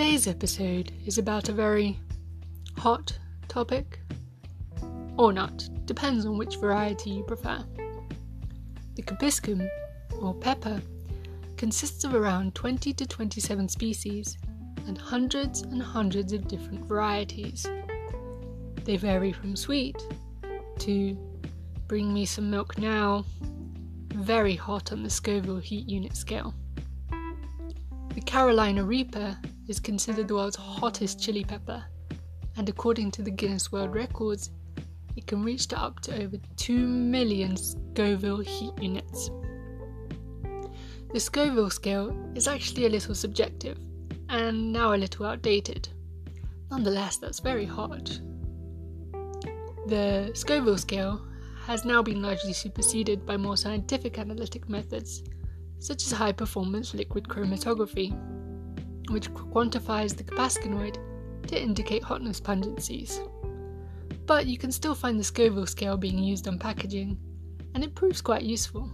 Today's episode is about a very hot topic, or not, depends on which variety you prefer. The capsicum, or pepper, consists of around 20 to 27 species and hundreds and hundreds of different varieties. They vary from sweet to bring me some milk now, very hot on the Scoville heat unit scale. The Carolina Reaper is considered the world's hottest chili pepper, and according to the Guinness World Records, it can reach to up to over 2 million Scoville heat units. The Scoville scale is actually a little subjective, and now a little outdated. Nonetheless, that's very hot. The Scoville scale has now been largely superseded by more scientific analytic methods such as high performance liquid chromatography, which quantifies the capsaicinoid to indicate hotness pungencies. But you can still find the Scoville scale being used on packaging, and it proves quite useful.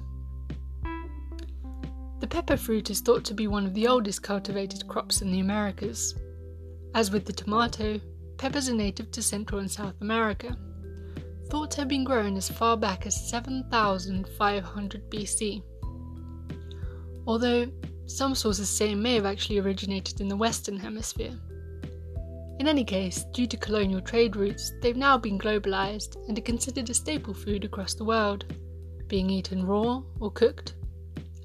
The pepper fruit is thought to be one of the oldest cultivated crops in the Americas. As with the tomato, peppers are native to Central and South America, thought to have been grown as far back as 7500 BC although some sources say it may have actually originated in the Western Hemisphere. In any case, due to colonial trade routes, they've now been globalized and are considered a staple food across the world, being eaten raw or cooked,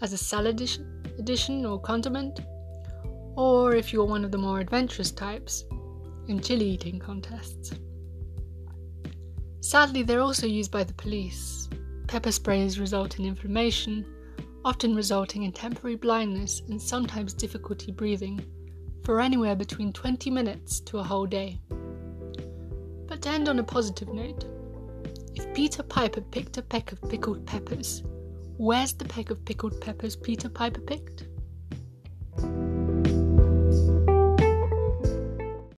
as a salad addition or condiment, or if you're one of the more adventurous types, in chili eating contests. Sadly, they're also used by the police. Pepper sprays result in inflammation, often resulting in temporary blindness and sometimes difficulty breathing, for anywhere between 20 minutes to a whole day. But to end on a positive note, if Peter Piper picked a peck of pickled peppers, where's the peck of pickled peppers Peter Piper picked?